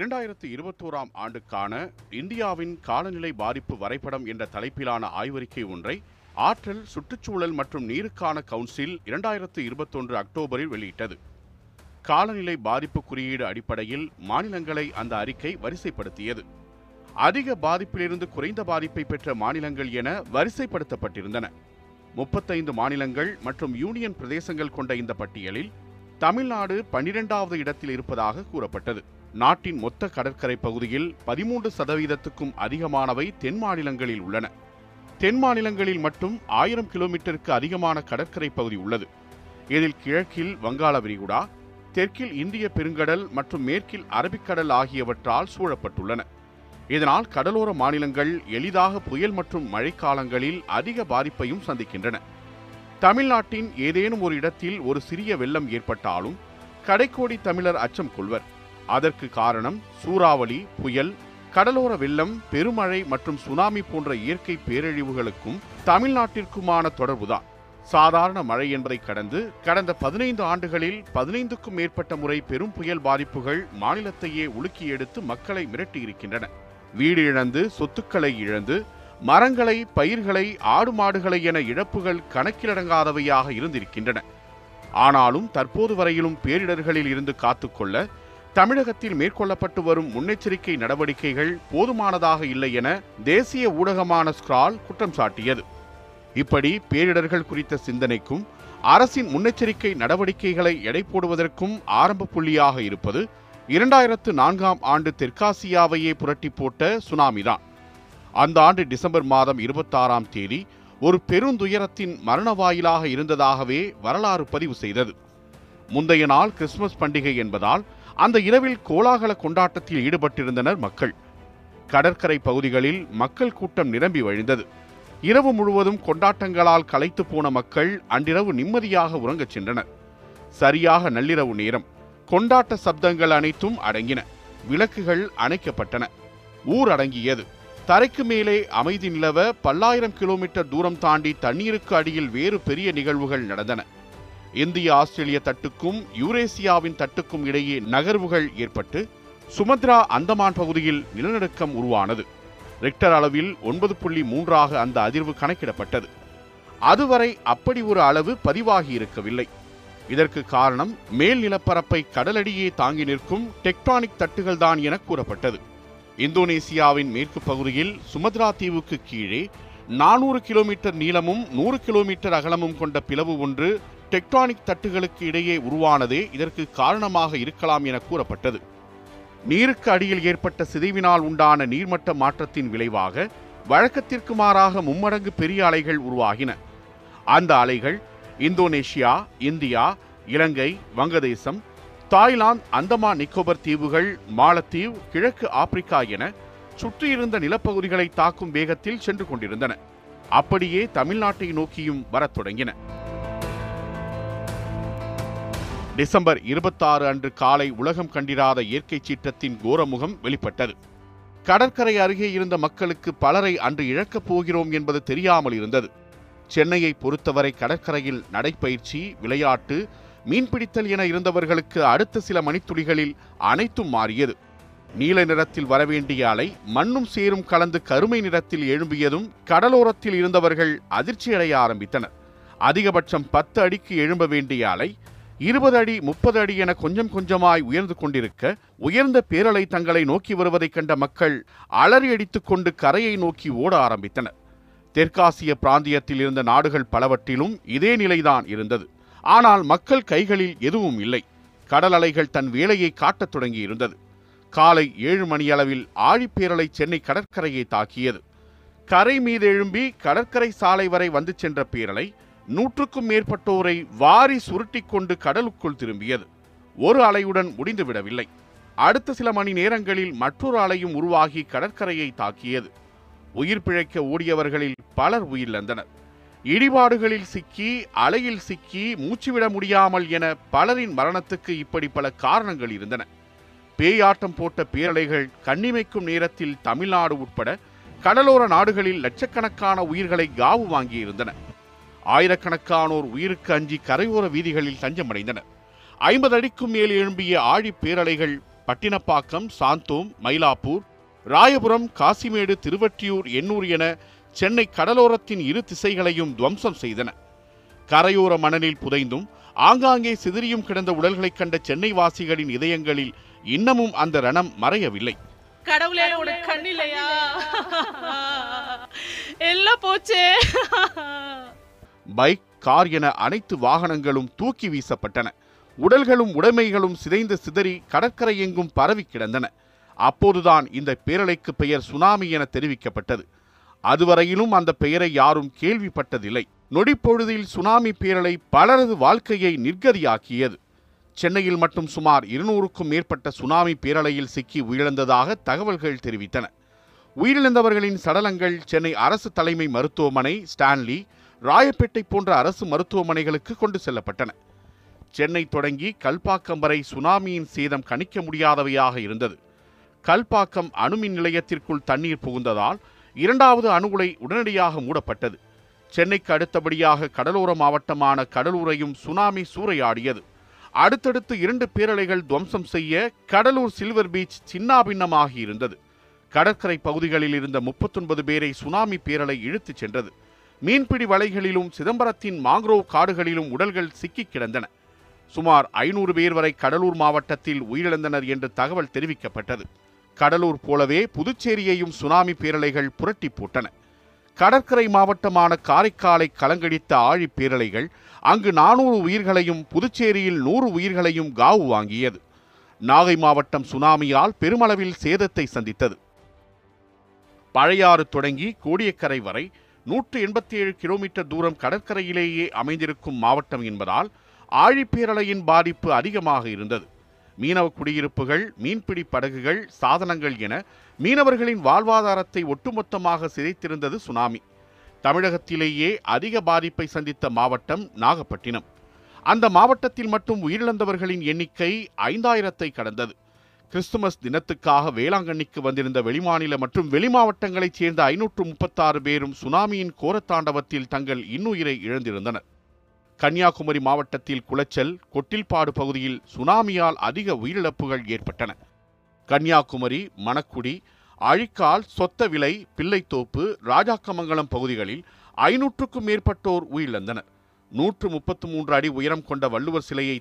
இரண்டாயிரத்து இருபத்தோராம் ஆண்டுக்கான இந்தியாவின் காலநிலை பாதிப்பு வரைபடம் என்ற தலைப்பிலான ஆய்வறிக்கை ஒன்றை ஆற்றல் சுற்றுச்சூழல் மற்றும் நீருக்கான கவுன்சில் இரண்டாயிரத்து இருபத்தொன்று அக்டோபரில் வெளியிட்டது. காலநிலை பாதிப்பு குறியீடு அடிப்படையில் மாநிலங்களை அந்த அறிக்கை வரிசைப்படுத்தியது. அதிக பாதிப்பிலிருந்து குறைந்த பாதிப்பை பெற்ற மாநிலங்கள் என வரிசைப்படுத்தப்பட்டிருந்தன. முப்பத்தைந்து மாநிலங்கள் மற்றும் யூனியன் பிரதேசங்கள் கொண்ட இந்த பட்டியலில் தமிழ்நாடு பன்னிரெண்டாவது இடத்தில் இருப்பதாக கூறப்பட்டது. நாட்டின் மொத்த கடற்கரை பகுதியில் பதிமூன்று சதவீதத்துக்கும் அதிகமானவை தென் மாநிலங்களில் உள்ளன. தென் மாநிலங்களில் மட்டும் ஆயிரம் கிலோமீட்டருக்கு அதிகமான கடற்கரை பகுதி உள்ளது. இதில் கிழக்கில் வங்காள விரிகுடா தெற்கில் இந்திய பெருங்கடல் மற்றும் மேற்கில் அரபிக்கடல் ஆகியவற்றால் சூழப்பட்டுள்ளன. இதனால் கடலோர மாநிலங்கள் எளிதாக புயல் மற்றும் மழைக்காலங்களில் அதிக பாதிப்பையும் சந்திக்கின்றன. தமிழ்நாட்டின் ஏதேனும் ஒரு இடத்தில் ஒரு சிறிய வெள்ளம் ஏற்பட்டாலும் கடைக்கோடி தமிழர் அச்சம் கொள்வர். அதற்கு காரணம் சூறாவளி புயல் கடலோர வெள்ளம் பெருமழை மற்றும் சுனாமி போன்ற இயற்கை பேரழிவுகளுக்கும் தமிழ்நாட்டிற்குமான தொடர்புதான். சாதாரண மழை என்பதை கடந்து கடந்த பதினைந்து ஆண்டுகளில் பதினைந்துக்கும் மேற்பட்ட முறை பெரும் புயல் பாதிப்புகள் மாநிலத்தையே உலுக்கி எடுத்து மக்களை மிரட்டியிருக்கின்றன வீடு இழந்து சொத்துக்களை இழந்து மரங்களை பயிர்களை ஆடு மாடுகளை என இழப்புகள் கணக்கிலடங்காதவையாக இருந்திருக்கின்றன. ஆனாலும் தற்போது வரையிலும் பேரிடர்களில் இருந்து காத்துக்கொள்ள தமிழகத்தில் மேற்கொள்ளப்பட்டு வரும் முன்னெச்சரிக்கை நடவடிக்கைகள் போதுமானதாக இல்லை என தேசிய ஊடகமான ஸ்கிரால் குற்றம் சாட்டியது. இப்படி பேரிடர்கள் குறித்த சிந்தனைக்கும் அரசின் முன்னெச்சரிக்கை நடவடிக்கைகளை எடை போடுவதற்கும் ஆரம்ப புள்ளியாக இருப்பது இரண்டாயிரத்து நான்காம் ஆண்டு தெற்காசியாவையே புரட்டி போட்ட சுனாமிதான் அந்த ஆண்டு டிசம்பர் மாதம் இருபத்தாறாம் தேதி ஒரு பெருந்துயரத்தின் மரண வாயிலாக இருந்ததாகவே வரலாறு பதிவு செய்தது. முந்தைய நாள் கிறிஸ்துமஸ் பண்டிகை என்பதால் அந்த இரவில் கோலாகல கொண்டாட்டத்தில் ஈடுபட்டிருந்தனர் மக்கள். கடற்கரை பகுதிகளில் மக்கள் கூட்டம் நிரம்பி வழிந்தது. இரவு முழுவதும் கொண்டாட்டங்களால் களைத்து போன மக்கள் அன்றிரவு நிம்மதியாக உறங்கச் சென்றனர். சரியாக நள்ளிரவு நேரம். கொண்டாட்ட சப்தங்கள் அனைத்தும் அடங்கின. விளக்குகள் அணைக்கப்பட்டன. ஊர் அடங்கியது. தரைக்கு மேலே அமைதி நிலவ பல்லாயிரம் கிலோமீட்டர் தூரம் தாண்டி தண்ணீருக்கு அடியில் வேறு பெரிய நிகழ்வுகள் நடந்தன. இந்திய ஆஸ்திரேலிய தட்டுக்கும் யூரேசியாவின் தட்டுக்கும் இடையே நகர்வுகள் ஏற்பட்டு சுமத்ரா அந்தமான் பகுதியில் நிலநடுக்கம் உருவானது. ரிக்டர் அளவில் ஒன்பது புள்ளி மூன்றாக அந்த அதிர்வு கணக்கிடப்பட்டது. அதுவரை அப்படி ஒரு அளவு பதிவாகி இருக்கவில்லை. இதற்கு காரணம் மேல் நிலப்பரப்பை கடலடியே தாங்கி நிற்கும் டெக்டானிக் தட்டுகள்தான் என கூறப்பட்டது. இந்தோனேசியாவின் மேற்கு பகுதியில் சுமத்ரா தீவுக்கு கீழே நானூறு கிலோமீட்டர் நீளமும் நூறு கிலோமீட்டர் அகலமும் கொண்ட பிளவு ஒன்று டெக்டானிக் தட்டுகளுக்கு இடையே உருவானதே இதற்கு காரணமாக இருக்கலாம் என கூறப்பட்டது. நீருக்கு அடியில் ஏற்பட்ட சிதைவினால் உண்டான நீர்மட்ட மாற்றத்தின் விளைவாக வழக்கத்திற்கு மாறாக மும்மடங்கு பெரிய அலைகள் உருவாகின. அந்த அலைகள் இந்தோனேஷியா இந்தியா இலங்கை வங்கதேசம் தாய்லாந்து அந்தமான் நிக்கோபர் தீவுகள் மாலத்தீவு கிழக்கு ஆப்பிரிக்கா என சுற்றியிருந்த நிலப்பகுதிகளை தாக்கும் வேகத்தில் சென்று கொண்டிருந்தன. அப்படியே தமிழ்நாட்டை நோக்கியும் வரத் தொடங்கின. டிசம்பர் இருபத்தாறு அன்று காலை உலகம் கண்டிராத இயற்கை சீற்றத்தின் கோரமுகம் வெளிப்பட்டது. கடற்கரை அருகே இருந்த மக்களுக்கு பலரை அன்று இழக்கப் போகிறோம் என்பது தெரியாமல் இருந்தது. சென்னையை பொறுத்தவரை கடற்கரையில் நடைப்பயிற்சி விளையாட்டு மீன்பிடித்தல் என இருந்தவர்களுக்கு அடுத்த சில மணித்துளிகளில் அனைத்தும் மாறியது. நீல நிறத்தில் வரவேண்டிய அலை மண்ணும் சேரும் கலந்து கருமை நிறத்தில் எழும்பியதும் கடலோரத்தில் இருந்தவர்கள் அதிர்ச்சியடைய ஆரம்பித்தனர். அதிகபட்சம் பத்து அடிக்கு எழும்ப வேண்டிய அலை இருபது அடி முப்பது அடி என கொஞ்சம் கொஞ்சமாய் உயர்ந்து கொண்டிருக்க உயர்ந்த பேரலை தங்களை நோக்கி வருவதைக் கண்ட மக்கள் அலறி அடித்துக் கொண்டு கரையை நோக்கி ஓட ஆரம்பித்தனர். தெற்காசிய பிராந்தியத்தில் இருந்த நாடுகள் பலவற்றிலும் இதே நிலைதான் இருந்தது. ஆனால் மக்கள் கைகளில் எதுவும் இல்லை. கடல் அலைகள் தன் வேலையை காட்டத் தொடங்கியிருந்தது. காலை ஏழு மணியளவில் ஆழிப்பேரலை சென்னை கடற்கரையை தாக்கியது. கரை மீது எழும்பி கடற்கரை சாலை வரை வந்து சென்ற பேரலை நூற்றுக்கும் மேற்பட்டோரை வாரி சுருட்டிக் கொண்டு கடலுக்குள் திரும்பியது. ஒரு அலையுடன் முடிந்துவிடவில்லை அடுத்த சில மணி நேரங்களில் மற்றொரு அலையும் உருவாகி கடற்கரையை தாக்கியது. உயிர் பிழைக்க ஓடியவர்களில் பலர் உயிரிழந்தனர் இடிபாடுகளில் சிக்கி அலையில் சிக்கி மூச்சுவிட முடியாமல் என பலரின் மரணத்துக்கு இப்படி பல காரணங்கள் இருந்தன. பேயாட்டம் போட்ட பேரலைகள் கண்ணிமைக்கும் நேரத்தில் தமிழ்நாடு உட்பட கடலோர நாடுகளில் லட்சக்கணக்கான உயிர்களை காவு வாங்கியிருந்தன. ஆயிரக்கணக்கானோர் உயிருக்கு அஞ்சி கரையோர வீதிகளில் தஞ்சமடைந்தனர். ஐம்பது அடிக்கும் மேல் எழும்பிய ஆழி பேரலைகள் பட்டினப்பாக்கம் சாந்தோம் மயிலாப்பூர் ராயபுரம் காசிமேடு திருவற்றியூர் எண்ணூர் என சென்னை கடலோரத்தின் இரு திசைகளையும் துவம்சம் செய்தன. கரையோர மணலில் புதைந்தும் ஆங்காங்கே சிதறியும் கிடந்த உடல்களைக் கண்ட சென்னை வாசிகளின் இதயங்களில் இன்னமும் அந்த ரணம் மறையவில்லை. கடவுளே உனக்கு எல்லாம் போச்சே. பைக் கார் என அனைத்து வாகனங்களும் தூக்கி வீசப்பட்டன. உடல்களும் உடைமைகளும் சிதைந்து சிதறி கடற்கரை எங்கும் பரவி கிடந்தன. அப்போதுதான் இந்த பேரலைக்கு பெயர் சுனாமி என தெரிவிக்கப்பட்டது. அதுவரையிலும் அந்த பெயரை யாரும் கேள்விப்பட்டதில்லை. நொடிப்பொழுதில் சுனாமி பேரலை பலரது வாழ்க்கையை நிர்கதியாக்கியது. சென்னையில் மட்டும் சுமார் இருநூறுக்கும் மேற்பட்ட சுனாமி பேரலையில் சிக்கி உயிரிழந்ததாக தகவல்கள் தெரிவித்தன. உயிரிழந்தவர்களின் சடலங்கள் சென்னை அரசு தலைமை மருத்துவமனை ஸ்டான்லி ராயப்பேட்டை போன்ற அரசு மருத்துவமனைகளுக்கு கொண்டு செல்லப்பட்டன. சென்னை தொடங்கி கல்பாக்கம் வரை சுனாமியின் சேதம் கணிக்க முடியாதவையாக இருந்தது. கல்பாக்கம் அணுமின் நிலையத்திற்குள் தண்ணீர் புகுந்ததால் இரண்டாவது அணு உலை உடனடியாக மூடப்பட்டது. சென்னைக்கு அடுத்தபடியாக கடலோர மாவட்டமான கடலூரையும் சுனாமி சூறையாடியது. அடுத்தடுத்து இரண்டு பேரலைகள் துவம்சம் செய்ய கடலூர் சில்வர் பீச் சின்னாபின்னமாகி இருந்தது. கடற்கரை பகுதிகளில் இருந்த முப்பத்தொன்பது பேரை சுனாமி பேரலை இழுத்துச் சென்றது. மீன்பிடி வலைகளிலும் சிதம்பரத்தின் மாங்க்ரோவ் காடுகளிலும் உடல்கள் சிக்கிக் கிடந்தன. சுமார் ஐநூறு பேர் வரை கடலூர் மாவட்டத்தில் உயிரிழந்தனர் என்று தகவல் தெரிவிக்கப்பட்டது. கடலூர் போலவே புதுச்சேரியையும் சுனாமி பேரலைகள் புரட்டி போட்டன. கடற்கரை மாவட்டமான காரைக்காலை கலங்கடித்த ஆழி பேரலைகள் அங்கு நானூறு உயிர்களையும் புதுச்சேரியில் நூறு உயிர்களையும் காவு வாங்கியது. நாகை மாவட்டம் சுனாமியால் பெருமளவில் சேதத்தை சந்தித்தது. பழையாறு தொடங்கி கோடியக்கரை வரை நூற்று எண்பத்தி ஏழு கிலோமீட்டர் தூரம் கடற்கரையிலேயே அமைந்திருக்கும் மாவட்டம் என்பதால் ஆழிப்பேரலையின் பாதிப்பு அதிகமாக இருந்தது. மீனவ குடியிருப்புகள் மீன்பிடி படகுகள் சாதனங்கள் என மீனவர்களின் வாழ்வாதாரத்தை ஒட்டுமொத்தமாக சிதைத்திருந்தது சுனாமி. தமிழகத்திலேயே அதிக பாதிப்பை சந்தித்த மாவட்டம் நாகப்பட்டினம். அந்த மாவட்டத்தில் மட்டும் உயிரிழந்தவர்களின் எண்ணிக்கை ஐந்தாயிரத்தை கடந்தது. கிறிஸ்துமஸ் தினத்துக்காக வேளாங்கண்ணிக்கு வந்திருந்த வெளிமாநில மற்றும் வெளிமாவட்டங்களைச் சேர்ந்த ஐநூற்று முப்பத்தாறு பேரும் சுனாமியின் கோரத்தாண்டவத்தில் தங்கள் இன்னுயிரை இழந்திருந்தனர். கன்னியாகுமரி மாவட்டத்தில் குளச்சல் கொட்டில்பாடு பகுதியில் சுனாமியால் அதிக உயிரிழப்புகள் ஏற்பட்டன. கன்னியாகுமரி மணக்குடி அழிக்கால் சொத்தவிலை பிள்ளைத்தோப்பு ராஜாக்கமங்கலம் பகுதிகளில் ஐநூற்றுக்கும் மேற்பட்டோர் உயிரிழந்தனர். நூற்று முப்பத்து மூன்று அடி உயரம் கொண்ட வள்ளுவர் சிலையை